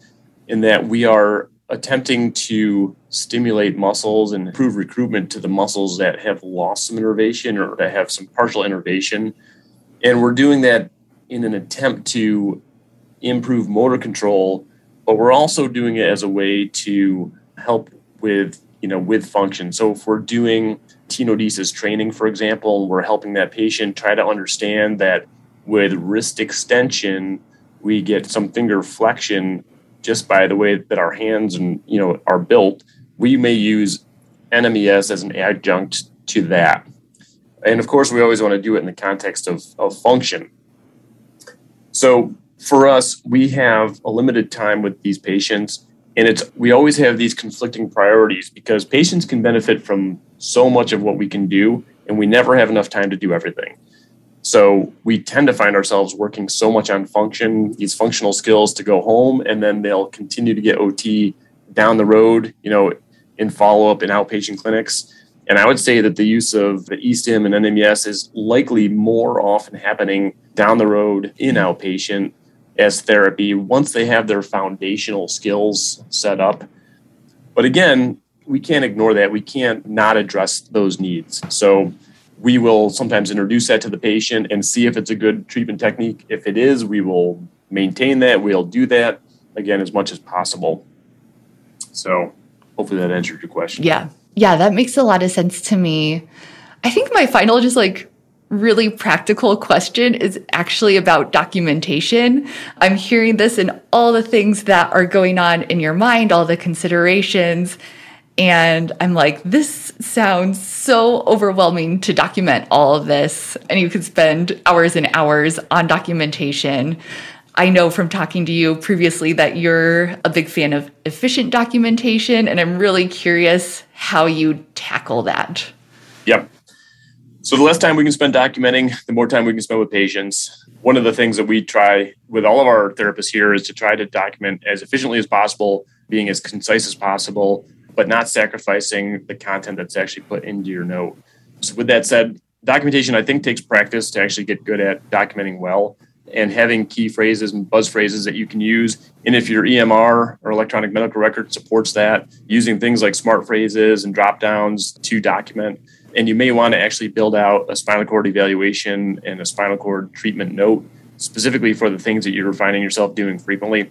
in that we are attempting to stimulate muscles and improve recruitment to the muscles that have lost some innervation or that have some partial innervation. And we're doing that in an attempt to improve motor control, but we're also doing it as a way to help with, you know, with function. So if we're doing tenodesis training, for example, we're helping that patient try to understand that with wrist extension, we get some finger flexion just by the way that our hands and you know are built, we may use NMES as an adjunct to that. And of course, we always want to do it in the context of, of function. So for us, we have a limited time with these patients, and it's we always have these conflicting priorities because patients can benefit from so much of what we can do, and we never have enough time to do everything. So we tend to find ourselves working so much on function, these functional skills to go home, and then they'll continue to get OT down the road, you know, in follow up in outpatient clinics. And I would say that the use of the eSTIM and NMES is likely more often happening down the road in outpatient as therapy once they have their foundational skills set up. But again, we can't ignore that. We can't not address those needs. So we will sometimes introduce that to the patient and see if it's a good treatment technique. If it is, we will maintain that. We'll do that again as much as possible. So hopefully that answered your question. Yeah, Yeah, that makes a lot of sense to me. I think my final just like really practical question is actually about documentation. I'm hearing this and all the things that are going on in your mind, all the considerations. And I'm like, this sounds so overwhelming to document all of this. And you could spend hours and hours on documentation. I know from talking to you previously that you're a big fan of efficient documentation, and I'm really curious how you tackle that. Yep. So the less time we can spend documenting, the more time we can spend with patients. One of the things that we try with all of our therapists here is to try to document as efficiently as possible, being as concise as possible, but not sacrificing the content that's actually put into your note. So with that said, documentation I think takes practice to actually get good at documenting well and having key phrases and buzz phrases that you can use. And if your EMR or electronic medical record supports that, using things like smart phrases and drop downs to document. And you may want to actually build out a spinal cord evaluation and a spinal cord treatment note specifically for the things that you're finding yourself doing frequently.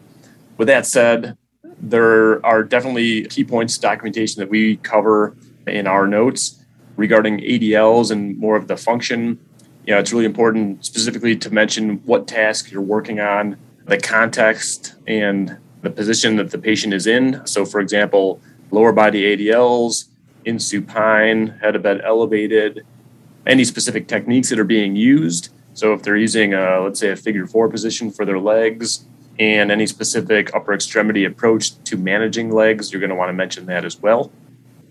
With that said, there are definitely key points documentation that we cover in our notes regarding ADLs and more of the function you know, it's really important specifically to mention what task you're working on, the context, and the position that the patient is in. So, for example, lower body ADLs, in supine, head of bed elevated, any specific techniques that are being used. So, if they're using, a, let's say, a figure four position for their legs, and any specific upper extremity approach to managing legs, you're going to want to mention that as well.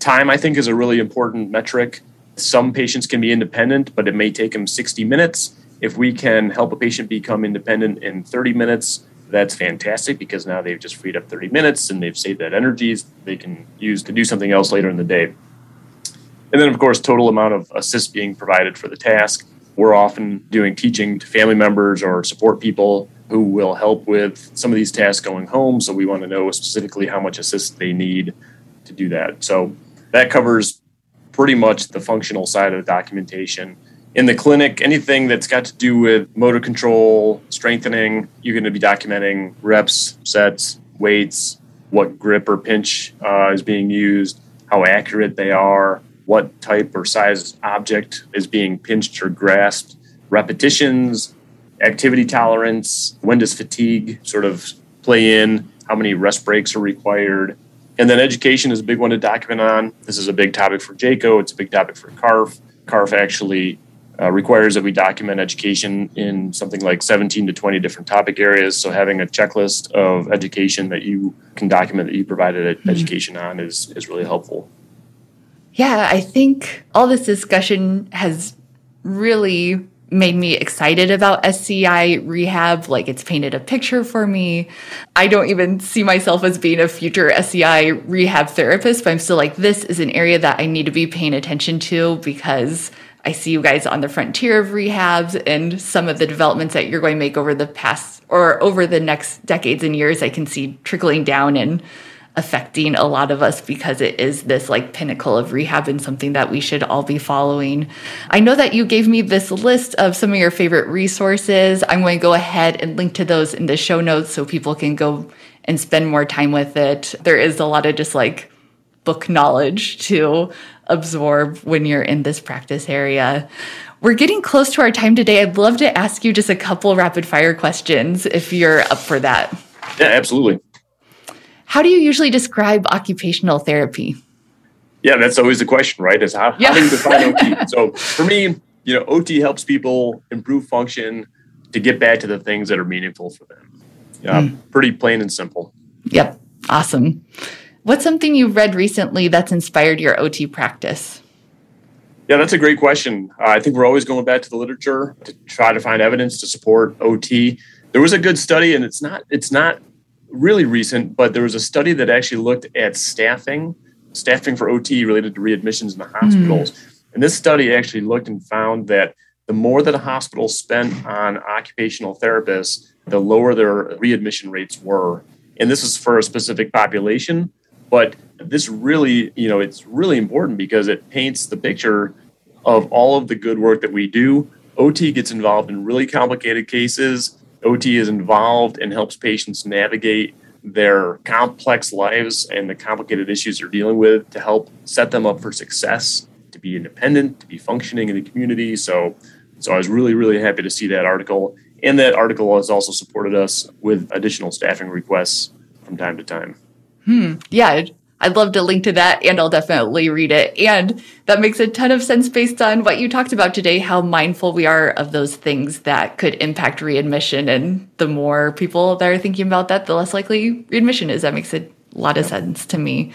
Time, I think, is a really important metric. Some patients can be independent, but it may take them 60 minutes. If we can help a patient become independent in 30 minutes, that's fantastic because now they've just freed up 30 minutes and they've saved that energy they can use to do something else later in the day. And then, of course, total amount of assist being provided for the task. We're often doing teaching to family members or support people who will help with some of these tasks going home. So we want to know specifically how much assist they need to do that. So that covers pretty much the functional side of the documentation. In the clinic, anything that's got to do with motor control, strengthening, you're going to be documenting reps, sets, weights, what grip or pinch uh, is being used, how accurate they are, what type or size object is being pinched or grasped, repetitions, activity tolerance, when does fatigue sort of play in, how many rest breaks are required, and then education is a big one to document on. This is a big topic for JCAHO. It's a big topic for CARF. CARF actually uh, requires that we document education in something like 17 to 20 different topic areas. So having a checklist of education that you can document that you provided mm-hmm. education on is, is really helpful. Yeah, I think all this discussion has really made me excited about SCI rehab. Like it's painted a picture for me. I don't even see myself as being a future SCI rehab therapist, but I'm still like, this is an area that I need to be paying attention to because I see you guys on the frontier of rehabs and some of the developments that you're going to make over the past or over the next decades and years, I can see trickling down and affecting a lot of us because it is this like pinnacle of rehab and something that we should all be following. I know that you gave me this list of some of your favorite resources. I'm going to go ahead and link to those in the show notes so people can go and spend more time with it. There is a lot of just like book knowledge to absorb when you're in this practice area. We're getting close to our time today. I'd love to ask you just a couple rapid fire questions if you're up for that. Yeah, absolutely. How do you usually describe occupational therapy? Yeah, that's always the question, right? Is how, yeah. how do you define OT? so for me, you know, OT helps people improve function to get back to the things that are meaningful for them. Yeah, mm. pretty plain and simple. Yep. Awesome. What's something you've read recently that's inspired your OT practice? Yeah, that's a great question. Uh, I think we're always going back to the literature to try to find evidence to support OT. There was a good study, and it's not it's not really recent, but there was a study that actually looked at staffing, staffing for OT related to readmissions in the hospitals. Mm. And this study actually looked and found that the more that a hospital spent on occupational therapists, the lower their readmission rates were. And this is for a specific population, but this really, you know, it's really important because it paints the picture of all of the good work that we do. OT gets involved in really complicated cases OT is involved and helps patients navigate their complex lives and the complicated issues they're dealing with to help set them up for success, to be independent, to be functioning in the community. So, so I was really, really happy to see that article. And that article has also supported us with additional staffing requests from time to time. Hmm. Yeah, I'd love to link to that and I'll definitely read it. And that makes a ton of sense based on what you talked about today, how mindful we are of those things that could impact readmission. And the more people that are thinking about that, the less likely readmission is. That makes a lot of sense to me.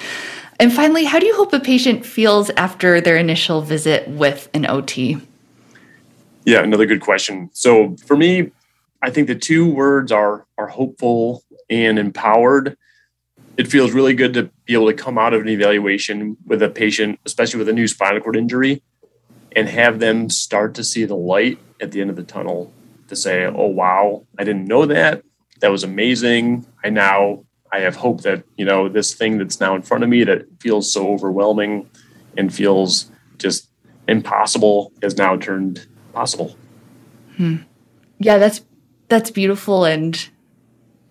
And finally, how do you hope a patient feels after their initial visit with an OT? Yeah, another good question. So for me, I think the two words are are hopeful and empowered it feels really good to be able to come out of an evaluation with a patient, especially with a new spinal cord injury, and have them start to see the light at the end of the tunnel to say, oh, wow, I didn't know that. That was amazing. I now I have hope that, you know, this thing that's now in front of me that feels so overwhelming and feels just impossible has now turned possible. Hmm. Yeah, that's that's beautiful and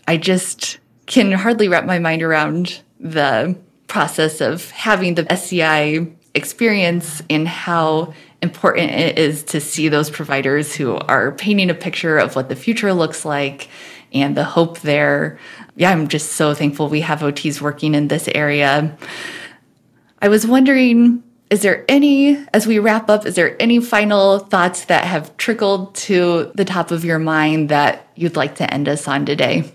I just can hardly wrap my mind around the process of having the SCI experience and how important it is to see those providers who are painting a picture of what the future looks like and the hope there. Yeah, I'm just so thankful we have OTs working in this area. I was wondering is there any, as we wrap up, is there any final thoughts that have trickled to the top of your mind that you'd like to end us on today?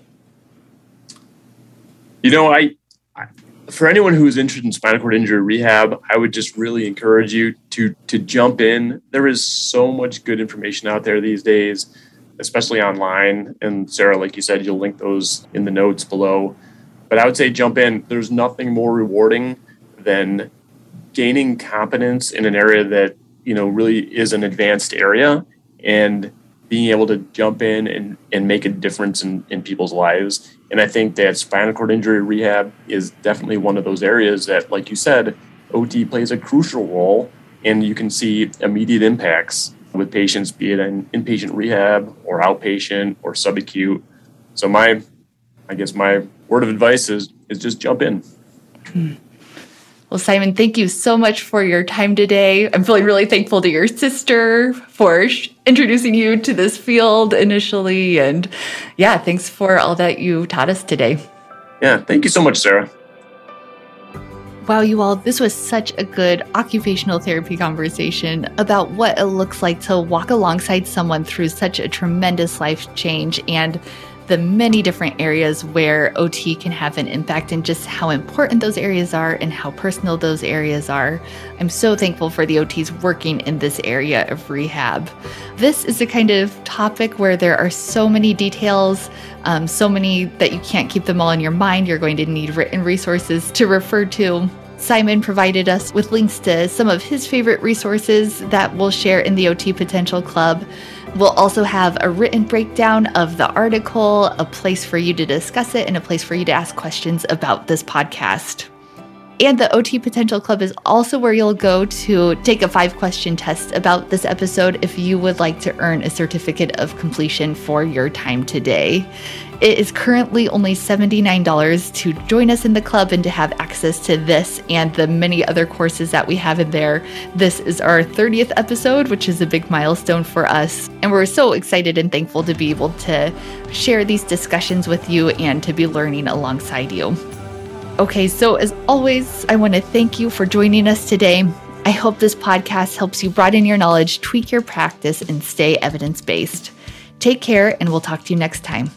You know, I, I for anyone who is interested in spinal cord injury rehab, I would just really encourage you to to jump in. There is so much good information out there these days, especially online. And Sarah, like you said, you'll link those in the notes below. But I would say jump in. There's nothing more rewarding than gaining competence in an area that you know really is an advanced area and being able to jump in and, and make a difference in, in people's lives. And I think that spinal cord injury rehab is definitely one of those areas that, like you said, OT plays a crucial role and you can see immediate impacts with patients, be it in inpatient rehab or outpatient or subacute. So my, I guess my word of advice is is just jump in. Hmm. Well, Simon, thank you so much for your time today. I'm feeling really thankful to your sister for sh- introducing you to this field initially. And yeah, thanks for all that you taught us today. Yeah, thank you so much, Sarah. Wow, you all, this was such a good occupational therapy conversation about what it looks like to walk alongside someone through such a tremendous life change and the many different areas where OT can have an impact and just how important those areas are and how personal those areas are. I'm so thankful for the OTs working in this area of rehab. This is the kind of topic where there are so many details, um, so many that you can't keep them all in your mind. You're going to need written resources to refer to. Simon provided us with links to some of his favorite resources that we'll share in the OT Potential Club. We'll also have a written breakdown of the article, a place for you to discuss it, and a place for you to ask questions about this podcast. And the OT Potential Club is also where you'll go to take a five question test about this episode if you would like to earn a certificate of completion for your time today. It is currently only $79 to join us in the club and to have access to this and the many other courses that we have in there. This is our 30th episode, which is a big milestone for us. And we're so excited and thankful to be able to share these discussions with you and to be learning alongside you. Okay, so as always, I want to thank you for joining us today. I hope this podcast helps you broaden your knowledge, tweak your practice, and stay evidence based. Take care, and we'll talk to you next time.